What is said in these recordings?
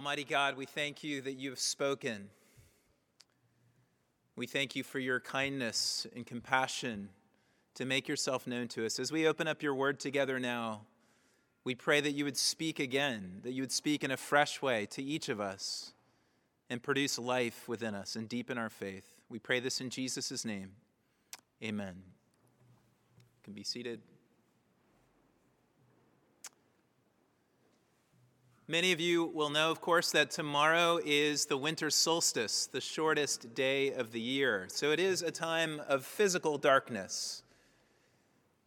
Almighty God, we thank you that you have spoken. We thank you for your kindness and compassion to make yourself known to us. As we open up your word together now, we pray that you would speak again, that you would speak in a fresh way to each of us and produce life within us and deepen our faith. We pray this in Jesus' name. Amen. You can be seated. Many of you will know, of course, that tomorrow is the winter solstice, the shortest day of the year. So it is a time of physical darkness.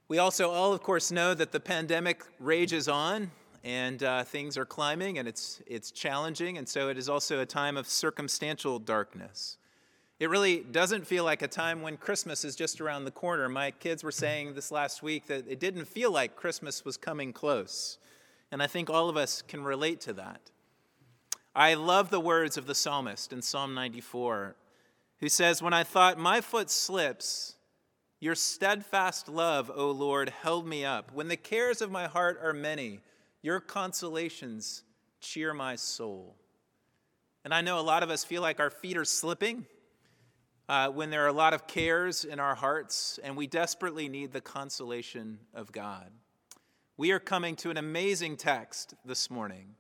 We also all, of course, know that the pandemic rages on and uh, things are climbing and it's, it's challenging. And so it is also a time of circumstantial darkness. It really doesn't feel like a time when Christmas is just around the corner. My kids were saying this last week that it didn't feel like Christmas was coming close. And I think all of us can relate to that. I love the words of the psalmist in Psalm 94, who says, When I thought my foot slips, your steadfast love, O Lord, held me up. When the cares of my heart are many, your consolations cheer my soul. And I know a lot of us feel like our feet are slipping uh, when there are a lot of cares in our hearts, and we desperately need the consolation of God. We are coming to an amazing text this morning,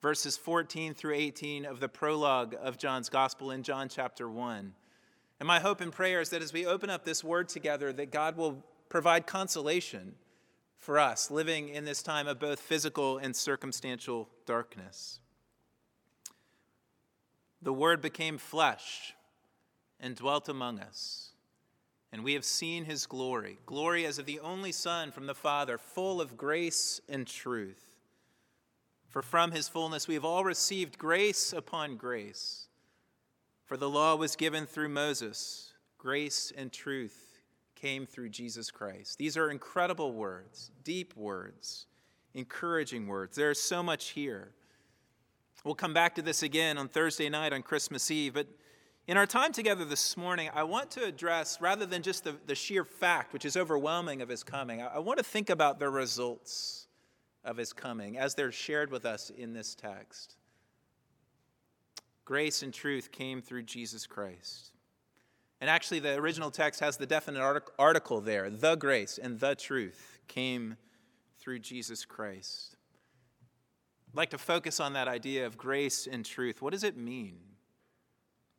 verses 14 through 18 of the prologue of John's Gospel in John chapter 1. And my hope and prayer is that as we open up this word together, that God will provide consolation for us living in this time of both physical and circumstantial darkness. The Word became flesh and dwelt among us and we have seen his glory glory as of the only Son from the Father, full of grace and truth. For from his fullness we have all received grace upon grace. For the law was given through Moses, grace and truth came through Jesus Christ. These are incredible words, deep words, encouraging words. There is so much here. We'll come back to this again on Thursday night on Christmas Eve, but in our time together this morning, I want to address, rather than just the, the sheer fact, which is overwhelming of his coming, I, I want to think about the results of his coming as they're shared with us in this text. Grace and truth came through Jesus Christ. And actually, the original text has the definite article there the grace and the truth came through Jesus Christ. I'd like to focus on that idea of grace and truth. What does it mean?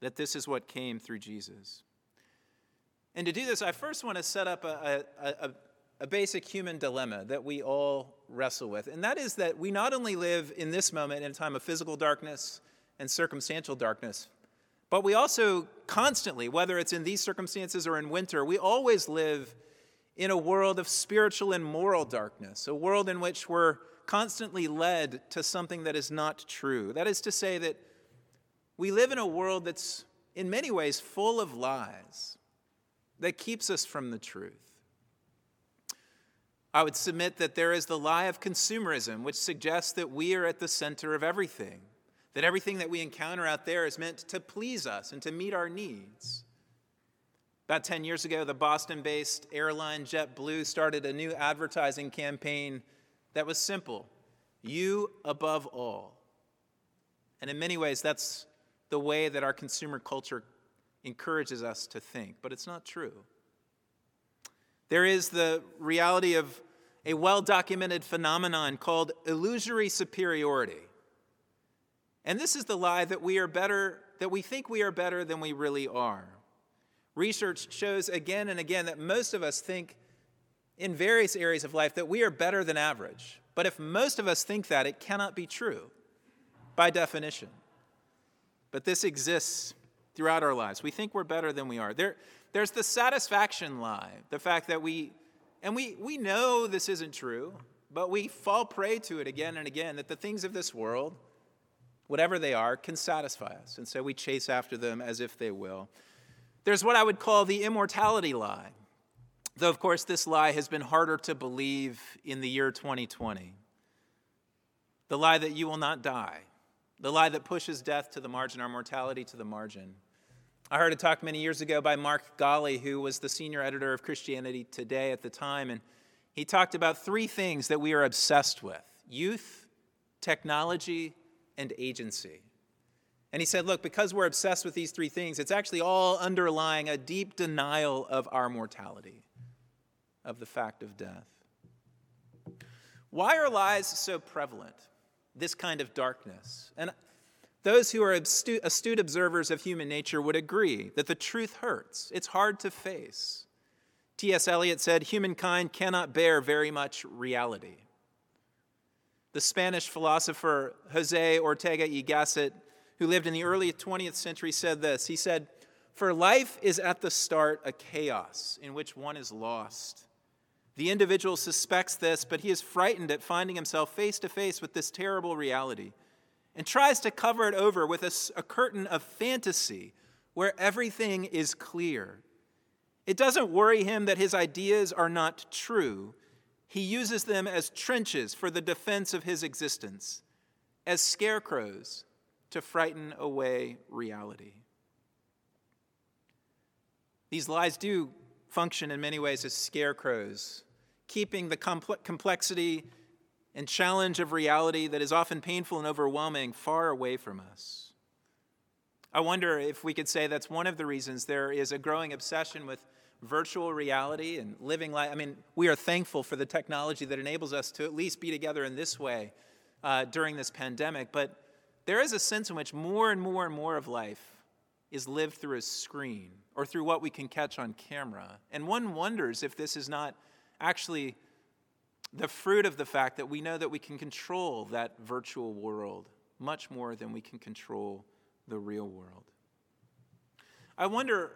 That this is what came through Jesus. And to do this, I first want to set up a, a, a, a, basic human dilemma that we all wrestle with. And that is that we not only live in this moment in a time of physical darkness and circumstantial darkness, but we also constantly, whether it's in these circumstances or in winter, we always live in a world of spiritual and moral darkness, a world in which we're constantly led to something that is not true. That is to say, that we live in a world that's in many ways full of lies that keeps us from the truth. I would submit that there is the lie of consumerism, which suggests that we are at the center of everything, that everything that we encounter out there is meant to please us and to meet our needs. About 10 years ago, the Boston based airline JetBlue started a new advertising campaign that was simple You above all. And in many ways, that's the way that our consumer culture encourages us to think, but it's not true. There is the reality of a well documented phenomenon called illusory superiority. And this is the lie that we are better, that we think we are better than we really are. Research shows again and again that most of us think in various areas of life that we are better than average. But if most of us think that, it cannot be true by definition. But this exists throughout our lives. We think we're better than we are. There, there's the satisfaction lie, the fact that we, and we, we know this isn't true, but we fall prey to it again and again that the things of this world, whatever they are, can satisfy us. And so we chase after them as if they will. There's what I would call the immortality lie. Though, of course, this lie has been harder to believe in the year 2020. The lie that you will not die, the lie that pushes death to the margin, our mortality to the margin. I heard a talk many years ago by Mark Galli, who was the senior editor of Christianity Today at the time, and he talked about three things that we are obsessed with youth, technology, and agency. And he said, Look, because we're obsessed with these three things, it's actually all underlying a deep denial of our mortality, of the fact of death. Why are lies so prevalent? This kind of darkness. And those who are astute, observers of human nature would agree that the truth hurts. It's hard to face. T.S. Eliot said, Humankind cannot bear very much reality. The Spanish philosopher Jose Ortega y Gasset, who lived in the early 20th century, said this. He said, For life is at the start a chaos in which one is lost. The individual suspects this, but he is frightened at finding himself face to face with this terrible reality and tries to cover it over with a, a, curtain of fantasy where everything is clear. It doesn't worry him that his ideas are not true. He uses them as trenches for the defense of his existence, as scarecrows to frighten away reality. These lies do function in many ways as scarecrows, keeping the complexity and challenge of reality that is often painful and overwhelming far away from us. I wonder if we could say that's one of the reasons there is a growing obsession with virtual reality and living life. I mean, we are thankful for the technology that enables us to at least be together in this way uh, during this pandemic, but there is a sense in which more and more and more of life is lived through a screen or through what we can catch on camera. And one wonders if this is not actually the fruit of the fact that we know that we can control that virtual world much more than we can control the real world. I wonder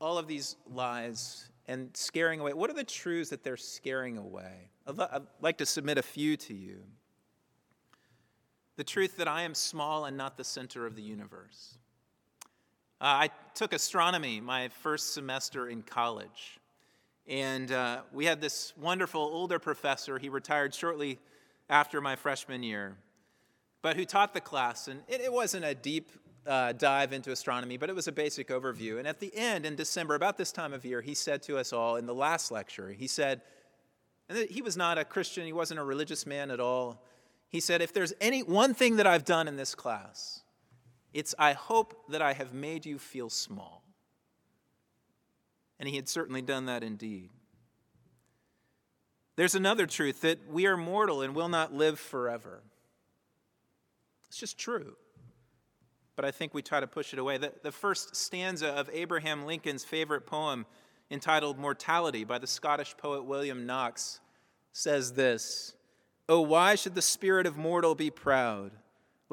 all of these lies and scaring away, what are the truths that they're scaring away? I'd like to submit a few to you. The truth that I am small and not the center of the universe. Uh, I took astronomy my first semester in college. And uh, we had this wonderful older professor. He retired shortly after my freshman year, but who taught the class. And it, it wasn't a deep uh, dive into astronomy, but it was a basic overview. And at the end, in December, about this time of year, he said to us all in the last lecture, he said, and he was not a Christian, he wasn't a religious man at all. He said, If there's any one thing that I've done in this class, it's I hope that I have made you feel small. And he had certainly done that indeed. There's another truth that we are mortal and will not live forever. It's just true. But I think we try to push it away. The, the first stanza of Abraham Lincoln's favorite poem, entitled Mortality by the Scottish poet William Knox, says this Oh, why should the spirit of mortal be proud?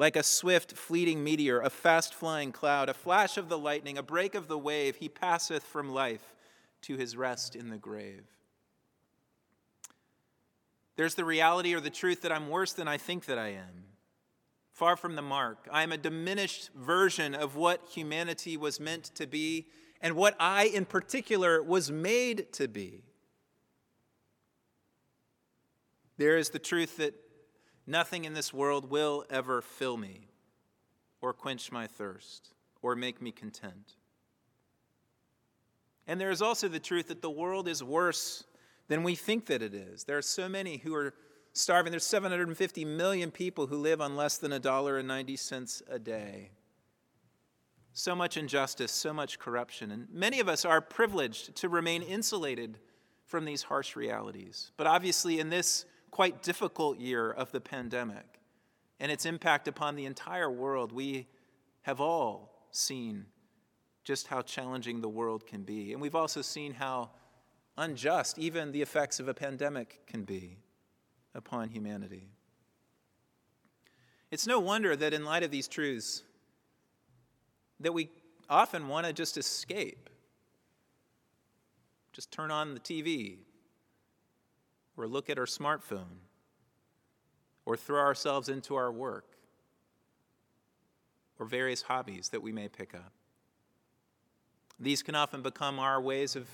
Like a swift, fleeting meteor, a fast flying cloud, a flash of the lightning, a break of the wave, he passeth from life to his rest in the grave. There's the reality or the truth that I'm worse than I think that I am. Far from the mark. I am a diminished version of what humanity was meant to be and what I, in particular, was made to be. There is the truth that Nothing in this world will ever fill me, or quench my thirst, or make me content. And there is also the truth that the world is worse than we think that it is. There are so many who are starving. There's 750 million people who live on less than a dollar and 90 cents a day. So much injustice, so much corruption. And many of us are privileged to remain insulated from these harsh realities. But obviously, in this quite difficult year of the pandemic and its impact upon the entire world, we have all seen just how challenging the world can be. And we've also seen how unjust even the effects of a pandemic can be upon humanity. It's no wonder that in light of these truths that we often want to just escape. Just turn on the TV, or look at our smartphone or throw ourselves into our work or various hobbies that we may pick up. These can often become our ways of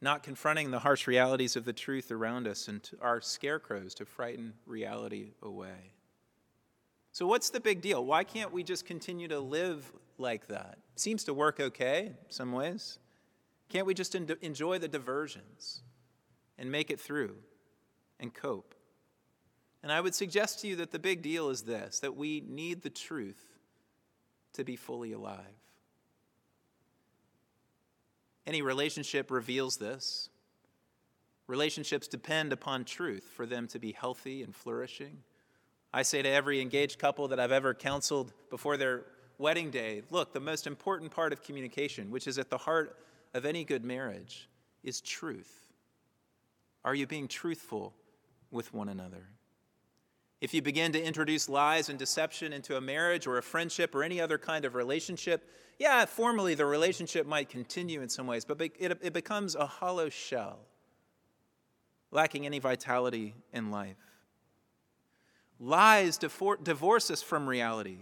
not confronting the harsh realities of the truth around us and our scarecrows to frighten reality away. So, what's the big deal? Why can't we just continue to live like that? Seems to work okay in some ways. Can't we just enjoy the diversions? And make it through and cope. And I would suggest to you that the big deal is this that we need the truth to be fully alive. Any relationship reveals this. Relationships depend upon truth for them to be healthy and flourishing. I say to every engaged couple that I've ever counseled before their wedding day look, the most important part of communication, which is at the heart of any good marriage, is truth. Are you being truthful with one another? If you begin to introduce lies and deception into a marriage or a friendship or any other kind of relationship, yeah, formally the relationship might continue in some ways, but it, it becomes a hollow shell, lacking any vitality in life. Lies divorce us from reality,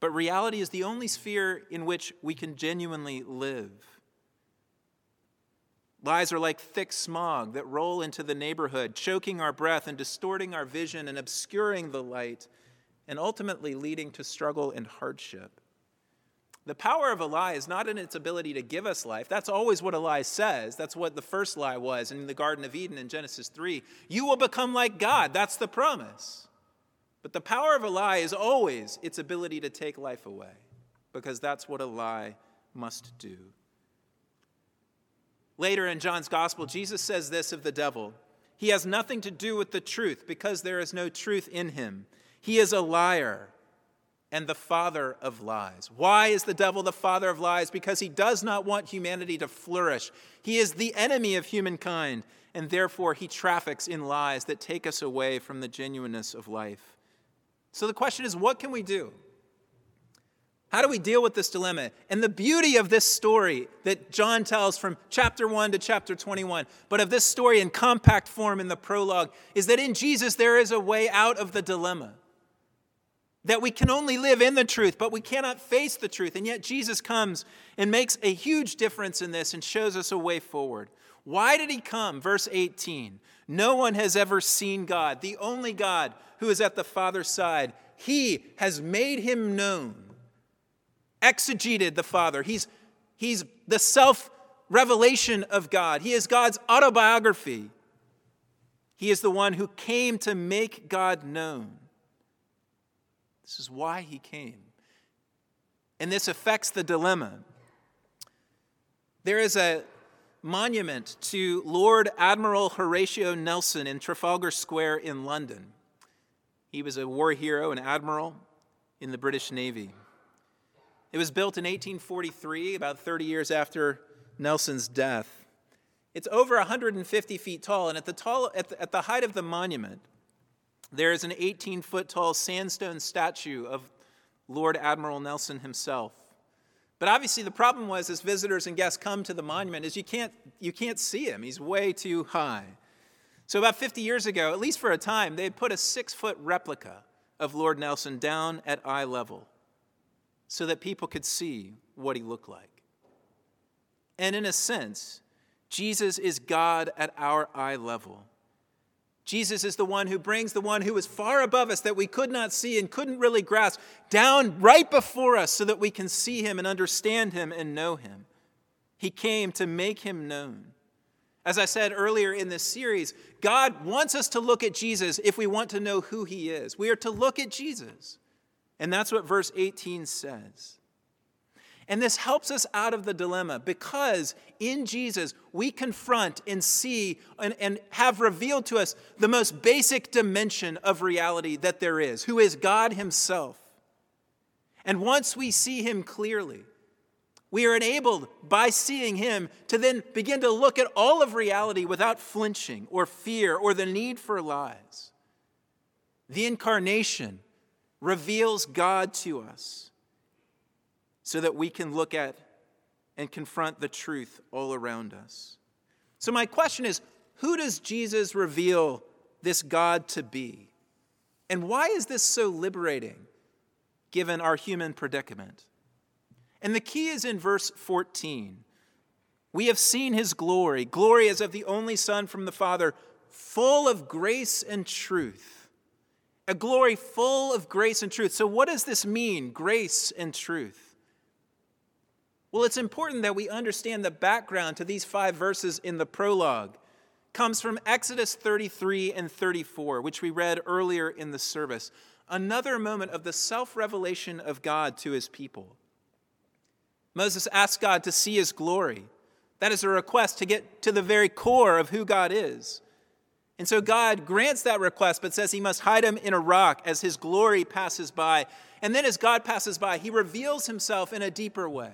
but reality is the only sphere in which we can genuinely live. Lies are like thick smog that roll into the neighborhood, choking our breath and distorting our vision and obscuring the light, and ultimately leading to struggle and hardship. The power of a lie is not in its ability to give us life. That's always what a lie says. That's what the first lie was in the Garden of Eden in Genesis 3. You will become like God. That's the promise. But the power of a lie is always its ability to take life away, because that's what a lie must do. Later in John's gospel, Jesus says this of the devil He has nothing to do with the truth because there is no truth in him. He is a liar and the father of lies. Why is the devil the father of lies? Because he does not want humanity to flourish. He is the enemy of humankind, and therefore he traffics in lies that take us away from the genuineness of life. So the question is what can we do? How do we deal with this dilemma? And the beauty of this story that John tells from chapter 1 to chapter 21, but of this story in compact form in the prologue, is that in Jesus there is a way out of the dilemma. That we can only live in the truth, but we cannot face the truth. And yet Jesus comes and makes a huge difference in this and shows us a way forward. Why did he come? Verse 18 No one has ever seen God, the only God who is at the Father's side. He has made him known exegeted the Father. He's, he's the self revelation of God. He is God's autobiography. He is the one who came to make God known. This is why he came. And this affects the dilemma. There is a monument to Lord Admiral Horatio Nelson in Trafalgar Square in London. He was a war hero, an admiral in the British Navy. It was built in 1843, about 30 years after Nelson's death. It's over 150 feet tall, and at the, tall, at the, at the height of the monument, there is an 18 foot tall sandstone statue of Lord Admiral Nelson himself. But obviously, the problem was as visitors and guests come to the monument, is you can't, you can't see him. He's way too high. So, about 50 years ago, at least for a time, they had put a six foot replica of Lord Nelson down at eye level so that people could see what he looked like. And in a sense, Jesus is God at our eye level. Jesus is the one who brings the one who is far above us that we could not see and couldn't really grasp down right before us so that we can see him and understand him and know him. He came to make him known. As I said earlier in this series, God wants us to look at Jesus if we want to know who he is. We are to look at Jesus. And that's what verse 18 says. And this helps us out of the dilemma because in Jesus we confront and see and, and, have revealed to us the most basic dimension of reality that there is, who is God Himself. And once we see Him clearly, we are enabled by seeing Him to then begin to look at all of reality without flinching or fear or the need for lies. The incarnation reveals God to us so that we can look at and confront the truth all around us. So, my question is who does Jesus reveal this God to be? And why is this so liberating given our human predicament? And the key is in verse 14. We have seen his glory, glory as of the only Son from the Father, full of grace and truth a glory full of grace and truth. So, what does this mean, grace and truth? Well, it's important that we understand the background to these five verses in the prologue. comes from Exodus 33 and 34, which we read earlier in the service. Another moment of the self revelation of God to his people. Moses asked God to see his glory. That is a request to get to the very core of who God is. And so God grants that request, but says he must hide him in a rock as his glory passes by. And then as God passes by, he reveals himself in a deeper way.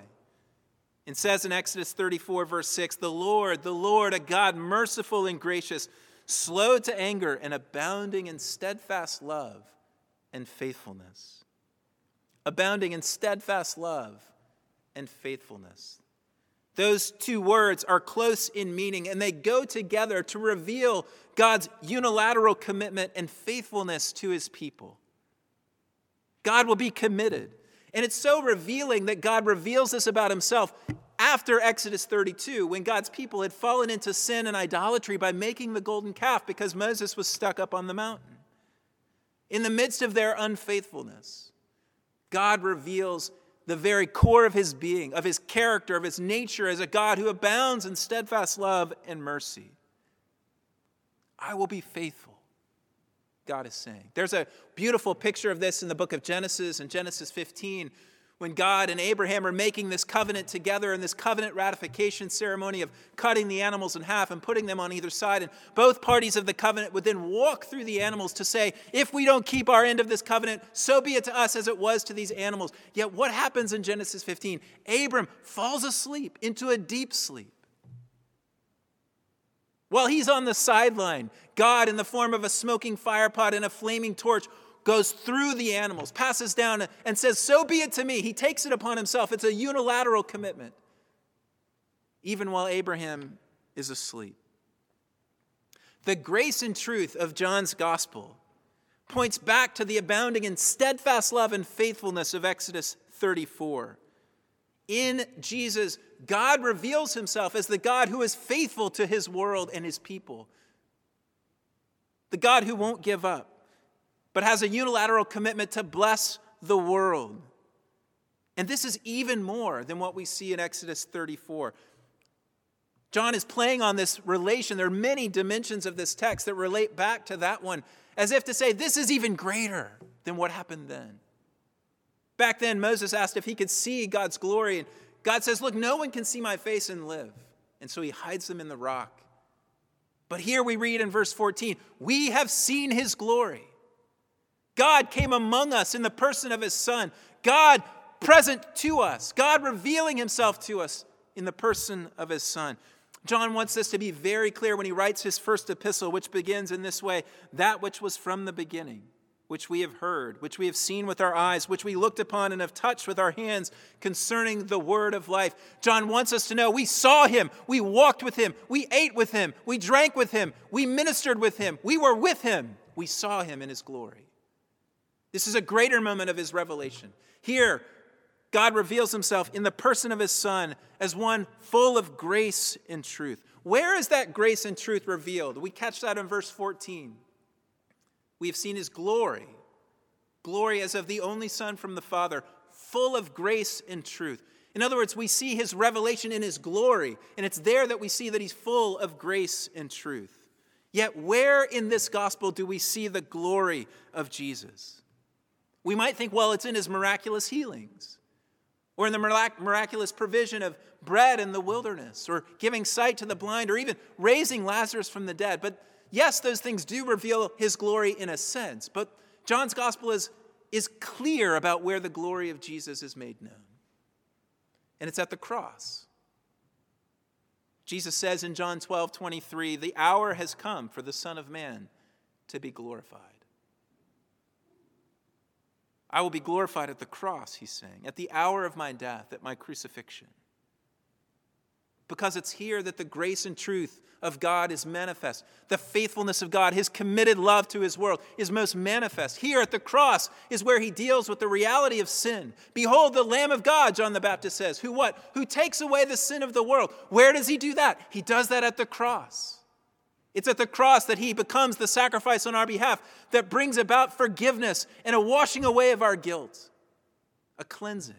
And says in Exodus 34, verse 6 The Lord, the Lord, a God merciful and gracious, slow to anger and abounding in steadfast love and faithfulness. Abounding in steadfast love and faithfulness. Those two words are close in meaning and they go together to reveal God's unilateral commitment and faithfulness to his people. God will be committed. And it's so revealing that God reveals this about himself after Exodus 32, when God's people had fallen into sin and idolatry by making the golden calf because Moses was stuck up on the mountain. In the midst of their unfaithfulness, God reveals the very core of his being, of his character, of his nature as a God who abounds in steadfast love and mercy. I will be faithful, God is saying. There's a beautiful picture of this in the book of Genesis, in Genesis 15, when God and Abraham are making this covenant together and this covenant ratification ceremony of cutting the animals in half and putting them on either side. And both parties of the covenant would then walk through the animals to say, if we don't keep our end of this covenant, so be it to us as it was to these animals. Yet what happens in Genesis 15? Abram falls asleep into a deep sleep. While he's on the sideline, God, in the form of a smoking firepot and a flaming torch, goes through the animals, passes down, and says, So be it to me. He takes it upon himself. It's a unilateral commitment, even while Abraham is asleep. The grace and truth of John's gospel points back to the abounding and steadfast love and faithfulness of Exodus 34. In Jesus, God reveals himself as the God who is faithful to his world and his people, the God who won't give up but has a unilateral commitment to bless the world. And this is even more than what we see in Exodus 34. John is playing on this relation. There are many dimensions of this text that relate back to that one, as if to say, this is even greater than what happened then. Back then, Moses asked if he could see God's glory, and God says, Look, no one can see my face and live. And so he hides them in the rock. But here we read in verse 14, We have seen his glory God came among us in the person of his Son. God present to us. God revealing himself to us in the person of his Son. John wants this to be very clear when he writes his first epistle, which begins in this way that which was from the beginning, which we have heard, which we have seen with our eyes, which we looked upon and have touched with our hands concerning the word of life. John wants us to know we saw him, we walked with him, we ate with him, we drank with him, we ministered with him, we were with him, we saw him in his glory. This is a greater moment of his revelation. Here, God reveals himself in the person of his son as one full of grace and truth. Where is that grace and truth revealed? We catch that in verse 14. We have seen his glory, glory as of the only Son from the Father, full of grace and truth. In other words, we see his revelation in his glory, and it's there that we see that he's full of grace and truth. Yet, where in this gospel do we see the glory of Jesus? We might think, well, it's in his miraculous healings, or in the miraculous provision of bread in the wilderness, or giving sight to the blind, or even raising Lazarus from the dead. But yes, those things do reveal his glory in a sense. But John's gospel is, is clear about where the glory of Jesus is made known. And it's at the cross. Jesus says in John 12, 23, the hour has come for the Son of Man to be glorified. I will be glorified at the cross, he's saying, at the hour of my death, at my crucifixion. Because it's here that the grace and truth of God is manifest. The faithfulness of God, his committed love to his world, is most manifest. Here at the cross is where he deals with the reality of sin. Behold, the Lamb of God, John the Baptist says, who what? Who takes away the sin of the world. Where does he do that? He does that at the cross. It's at the cross that he becomes the sacrifice on our behalf that brings about forgiveness and a washing away of our guilt, a cleansing.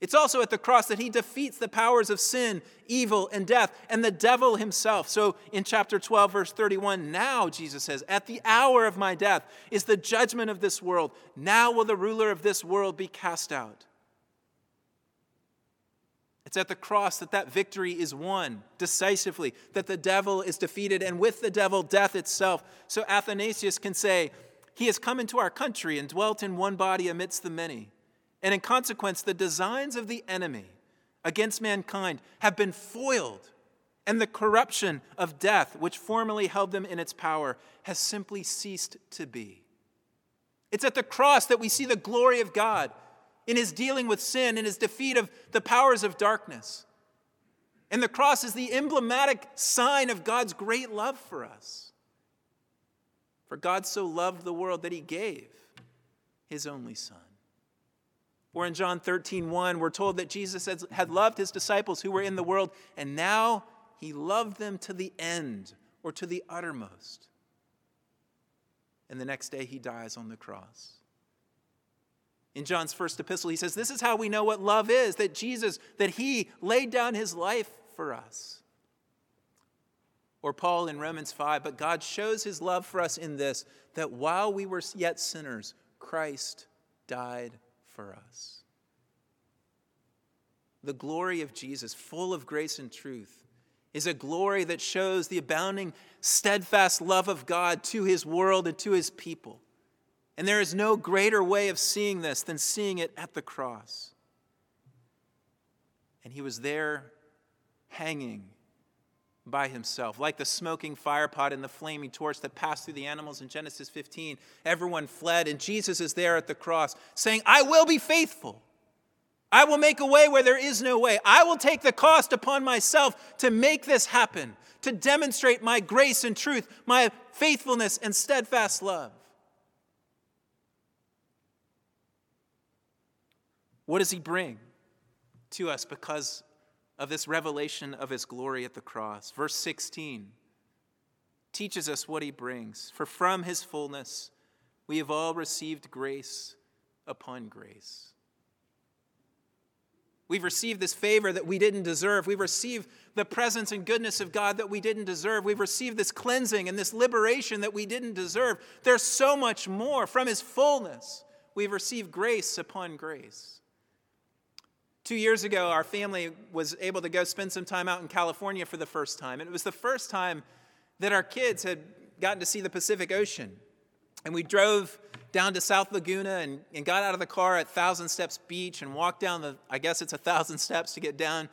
It's also at the cross that he defeats the powers of sin, evil, and death, and the devil himself. So in chapter 12, verse 31, now, Jesus says, at the hour of my death is the judgment of this world. Now will the ruler of this world be cast out. It's at the cross that that victory is won decisively, that the devil is defeated, and with the devil, death itself. So Athanasius can say, He has come into our country and dwelt in one body amidst the many. And in consequence, the designs of the enemy against mankind have been foiled, and the corruption of death, which formerly held them in its power, has simply ceased to be. It's at the cross that we see the glory of God in his dealing with sin, in his defeat of the powers of darkness. And the cross is the emblematic sign of God's great love for us. For God so loved the world that he gave his only Son. Or in John 13, 1, we're told that Jesus had loved his disciples who were in the world, and now he loved them to the end or to the uttermost. And the next day he dies on the cross. In John's first epistle, he says, This is how we know what love is that Jesus, that he laid down his life for us. Or Paul in Romans 5, but God shows his love for us in this, that while we were yet sinners, Christ died for us. The glory of Jesus, full of grace and truth, is a glory that shows the abounding, steadfast love of God to his world and to his people. And there is no greater way of seeing this than seeing it at the cross. And he was there hanging by himself, like the smoking firepot and the flaming torch that passed through the animals in Genesis 15. Everyone fled, and Jesus is there at the cross saying, I will be faithful. I will make a way where there is no way. I will take the cost upon myself to make this happen, to demonstrate my grace and truth, my faithfulness and steadfast love. What does he bring to us because of this revelation of his glory at the cross. Verse 16 teaches us what he brings. For from his fullness we have all received grace upon grace. We've received this favor that we didn't deserve. We've received the presence and goodness of God that we didn't deserve. We've received this cleansing and this liberation that we didn't deserve. There's so much more. From His fullness, we've received grace upon grace. Two years ago, our family was able to go spend some time out in California for the first time. And it was the first time that our kids had gotten to see the Pacific Ocean. And we drove down to South Laguna and, and got out of the car at Thousand Steps Beach and walked down the, I guess it's a thousand steps to get down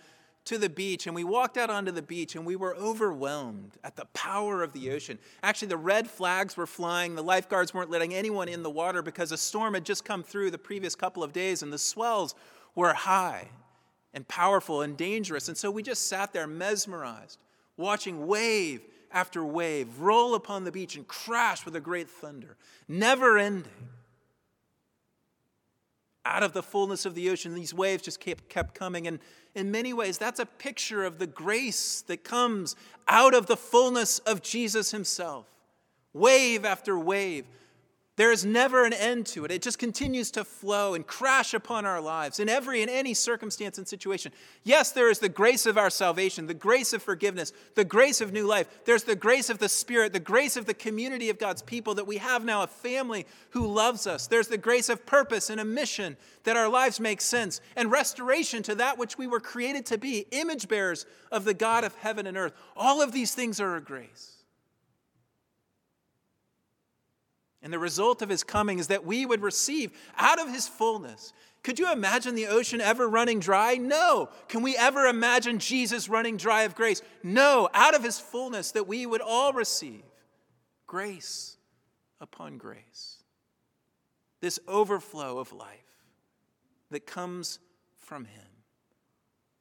to the beach. And we walked out onto the beach and we were overwhelmed at the power of the ocean. Actually, the red flags were flying. The lifeguards weren't letting anyone in the water because a storm had just come through the previous couple of days and the swells were high and powerful and dangerous. And so we just sat there mesmerized, watching wave after wave roll upon the beach and crash with a great thunder, never ending. Out of the fullness of the ocean, these waves just kept, kept coming. And in many ways, that's a picture of the grace that comes out of the fullness of Jesus himself. Wave after wave, there is never an end to it. It just continues to flow and crash upon our lives in every and any circumstance and situation. Yes, there is the grace of our salvation, the grace of forgiveness, the grace of new life. There's the grace of the Spirit, the grace of the community of God's people that we have now a family who loves us. There's the grace of purpose and a mission that our lives make sense and restoration to that which we were created to be, image bearers of the God of heaven and earth. All of these things are a grace. And the result of his coming is that we would receive out of his fullness. Could you imagine the ocean ever running dry? No. Can we ever imagine Jesus running dry of grace? No. Out of his fullness, that we would all receive grace upon grace. This overflow of life that comes from him.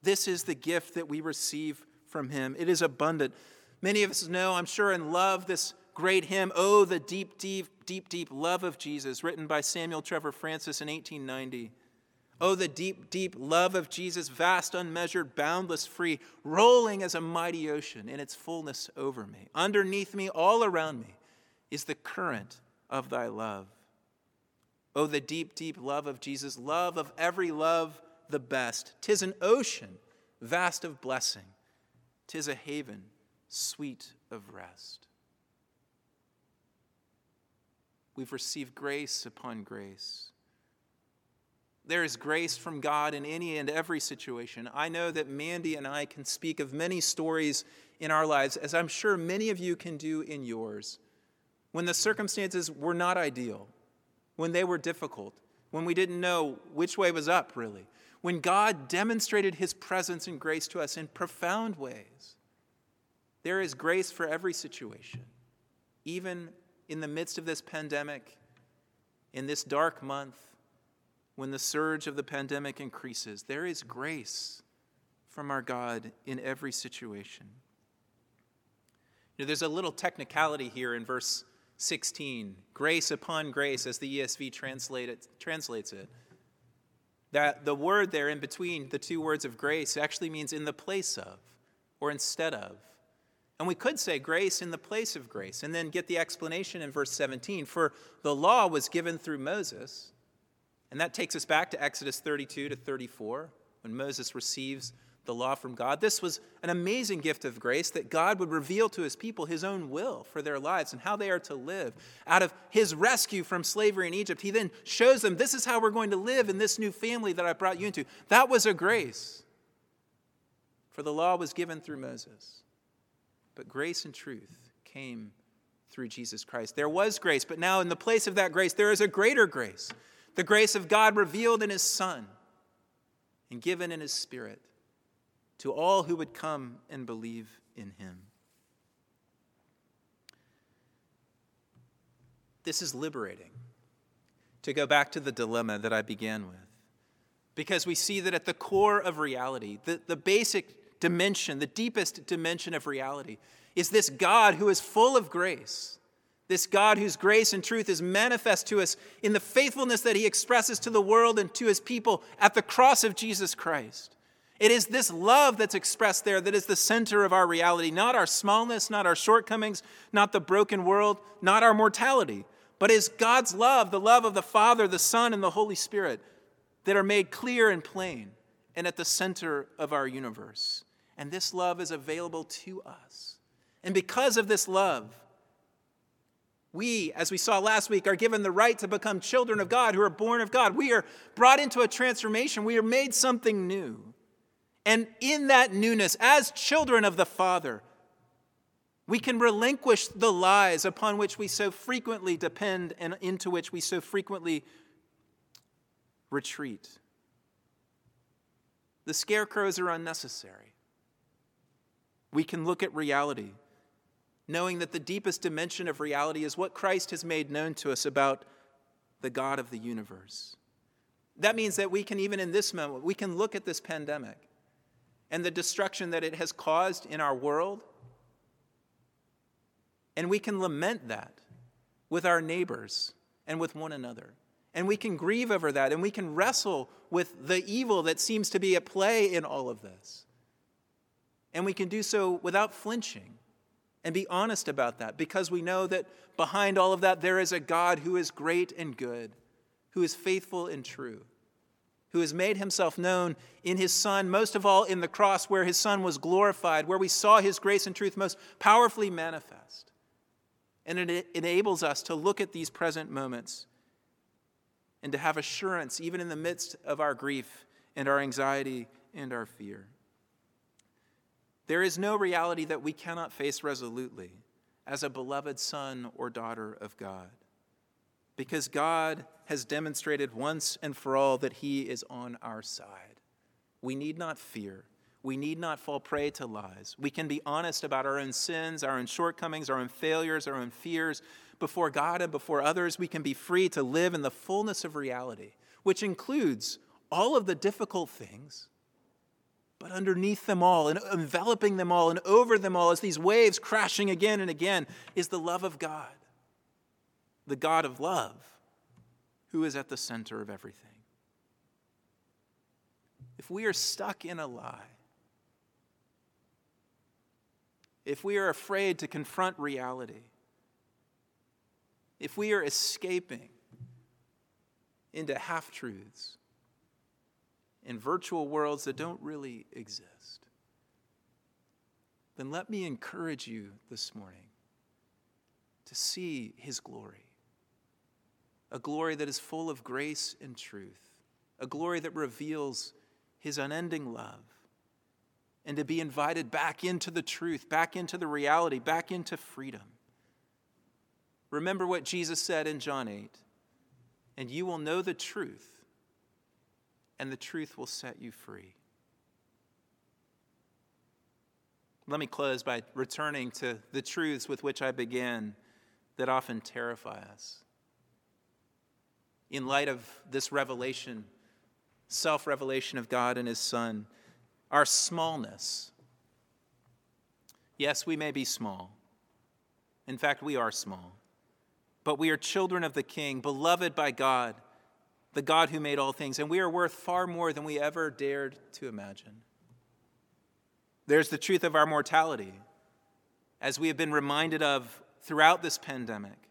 This is the gift that we receive from him. It is abundant. Many of us know, I'm sure, and love this great hymn, Oh, the Deep, Deep, Deep, Deep Love of Jesus, written by Samuel Trevor Francis in 1890. Oh, the deep, deep love of Jesus, vast, unmeasured, boundless, free, rolling as a mighty ocean in its fullness over me. Underneath me, all around me, is the current of thy love. Oh, the deep, deep love of Jesus, love of every love the best. Tis an ocean, vast of blessing. Tis a haven, sweet of rest. We've received grace upon grace. There is grace from God in any and every situation. I know that Mandy and I can speak of many stories in our lives, as I'm sure many of you can do in yours, when the circumstances were not ideal, when they were difficult, when we didn't know which way was up, really, when God demonstrated his presence and grace to us in profound ways. There is grace for every situation, even in the midst of this pandemic, in this dark month, when the surge of the pandemic increases. There is grace from our God in every situation. You know, there's a little technicality here in verse 16 grace upon grace, as the ESV translate it, translates it. That the word there in between the two words of grace actually means in the place of or instead of. And we could say grace in the place of grace, and then get the explanation in verse 17. For the law was given through Moses, and that takes us back to Exodus 32 to 34, when Moses receives the law from God. This was an amazing gift of grace that God would reveal to his people his own will for their lives and how they are to live. Out of his rescue from slavery in Egypt, he then shows them this is how we're going to live in this new family that I brought you into. That was a grace. For the law was given through Moses, but grace and truth came through Jesus Christ. There was grace, but now in the place of that grace, there is a greater grace the grace of God revealed in his Son and given in his Spirit to all who would come and believe in him. This is liberating. To go back to the dilemma that I began with, because we see that at the core of reality, the, the basic dimension, the deepest dimension of reality, is this God who is full of grace. This God whose grace and truth is manifest to us in the faithfulness that he expresses to the world and to his people at the cross of Jesus Christ. It is this love that's expressed there that is the center of our reality, not our smallness, not our shortcomings, not the broken world, not our mortality, but is God's love, the love of the Father, the Son, and the Holy Spirit that are made clear and plain and at the center of our universe. And this love is available to us. And because of this love, we, as we saw last week, are given the right to become children of God who are born of God. We are brought into a transformation. We are made something new. And in that newness, as children of the Father, we can relinquish the lies upon which we so frequently depend and into which we so frequently retreat. The scarecrows are unnecessary. We can look at reality, knowing that the deepest dimension of reality is what Christ has made known to us about the God of the universe. That means that we can, even in this moment, we can look at this pandemic and the destruction that it has caused in our world. And we can lament that with our neighbors and with one another. And we can grieve over that and we can wrestle with the evil that seems to be at play in all of this. And we can do so without flinching and be honest about that because we know that behind all of that there is a God who is great and good, who is faithful and true who has made himself known in his Son, most of all in the cross, where his Son was glorified, where we saw his grace and truth most powerfully manifest. And it enables us to look at these present moments and to have assurance, even in the midst of our grief and our anxiety and our fear. There is no reality that we cannot face resolutely as a beloved son or daughter of God because God has demonstrated once and for all that He is on our side. We need not fear. We need not fall prey to lies. We can be honest about our own sins, our own shortcomings, our own failures, our own fears before God and before others. We can be free to live in the fullness of reality, which includes all of the difficult things. But underneath them all, and enveloping them all, and over them all, as these waves crashing again and again, is the love of God the God of love, who is at the center of everything. If we are stuck in a lie, if we are afraid to confront reality, if we are escaping into half truths, in virtual worlds that don't really exist, then let me encourage you this morning to see his glory. A glory that is full of grace and truth, a glory that reveals his unending love, and to be invited back into the truth, back into the reality, back into freedom. Remember what Jesus said in John 8 and you will know the truth, and the truth will set you free. Let me close by returning to the truths with which I began that often terrify us. In light of this revelation, self revelation of God and His Son, our smallness. Yes, we may be small. In fact, we are small. But we are children of the King, beloved by God, the God who made all things, and we are worth far more than we ever dared to imagine. There's the truth of our mortality, as we have been reminded of throughout this pandemic.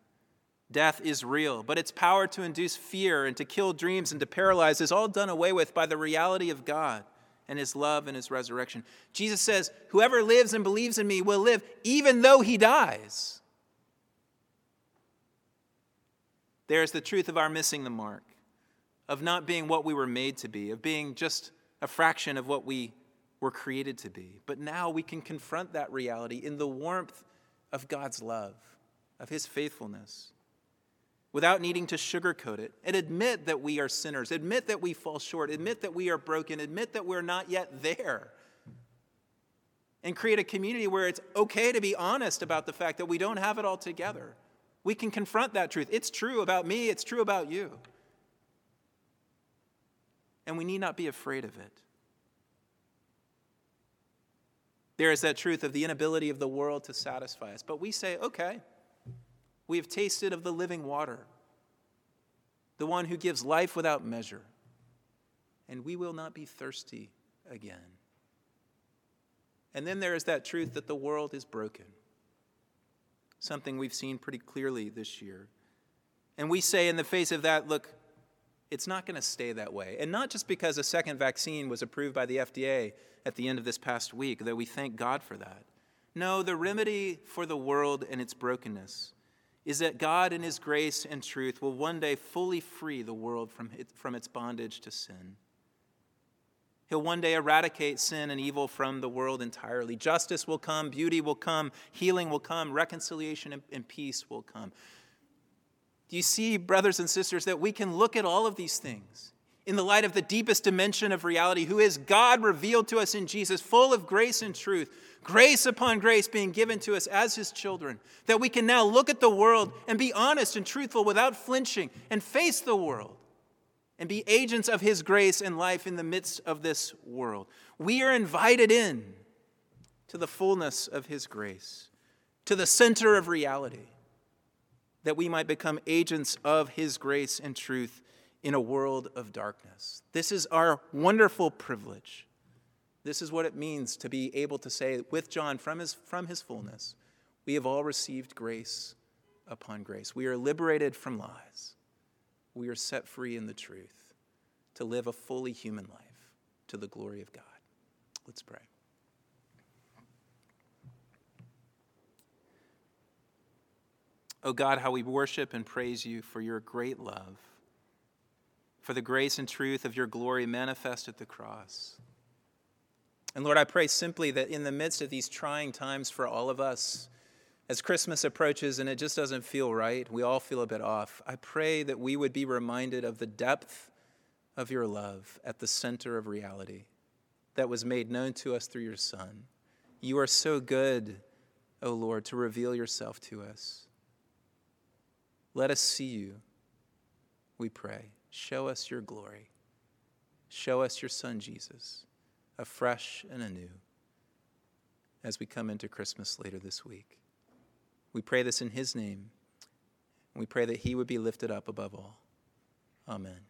Death is real, but its power to induce fear and to kill dreams and to paralyze is all done away with by the reality of God and his love and his resurrection. Jesus says, Whoever lives and believes in me will live even though he dies. There's the truth of our missing the mark, of not being what we were made to be, of being just a fraction of what we were created to be. But now we can confront that reality in the warmth of God's love, of his faithfulness without needing to sugarcoat it and admit that we are sinners, admit that we fall short, admit that we are broken, admit that we're not yet there. And create a community where it's okay to be honest about the fact that we don't have it all together. We can confront that truth. It's true about me, it's true about you. And we need not be afraid of it. There is that truth of the inability of the world to satisfy us. But we say, okay, we have tasted of the living water, the one who gives life without measure, and we will not be thirsty again. And then there is that truth that the world is broken, something we've seen pretty clearly this year. And we say, in the face of that, look, it's not going to stay that way. And not just because a second vaccine was approved by the FDA at the end of this past week, though we thank God for that. No, the remedy for the world and its brokenness is that God, in His grace and truth, will one day fully free the world from, it, from its bondage to sin. He'll one day eradicate sin and evil from the world entirely. Justice will come, beauty will come, healing will come, reconciliation and, and peace will come. Do you see, brothers and sisters, that we can look at all of these things in the light of the deepest dimension of reality, who is God revealed to us in Jesus, full of grace and truth, grace upon grace being given to us as his children, that we can now look at the world and be honest and truthful without flinching and face the world and be agents of his grace and life in the midst of this world. We are invited in to the fullness of his grace, to the center of reality, that we might become agents of his grace and truth in a world of darkness. This is our wonderful privilege. This is what it means to be able to say with John from his, from his fullness, we have all received grace upon grace. We are liberated from lies. We are set free in the truth to live a fully human life to the glory of God. Let's pray. Oh God, how we worship and praise you for your great love, for the grace and truth of your glory manifest at the cross. And Lord, I pray simply that in the midst of these trying times for all of us, as Christmas approaches and it just doesn't feel right, we all feel a bit off. I pray that we would be reminded of the depth of your love at the center of reality that was made known to us through your Son. You are so good, O oh Lord, to reveal yourself to us. Let us see you, we pray. Show us your glory. Show us your Son, Jesus afresh and anew as we come into Christmas later this week. We pray this in His name, we pray that He would be lifted up above all. Amen.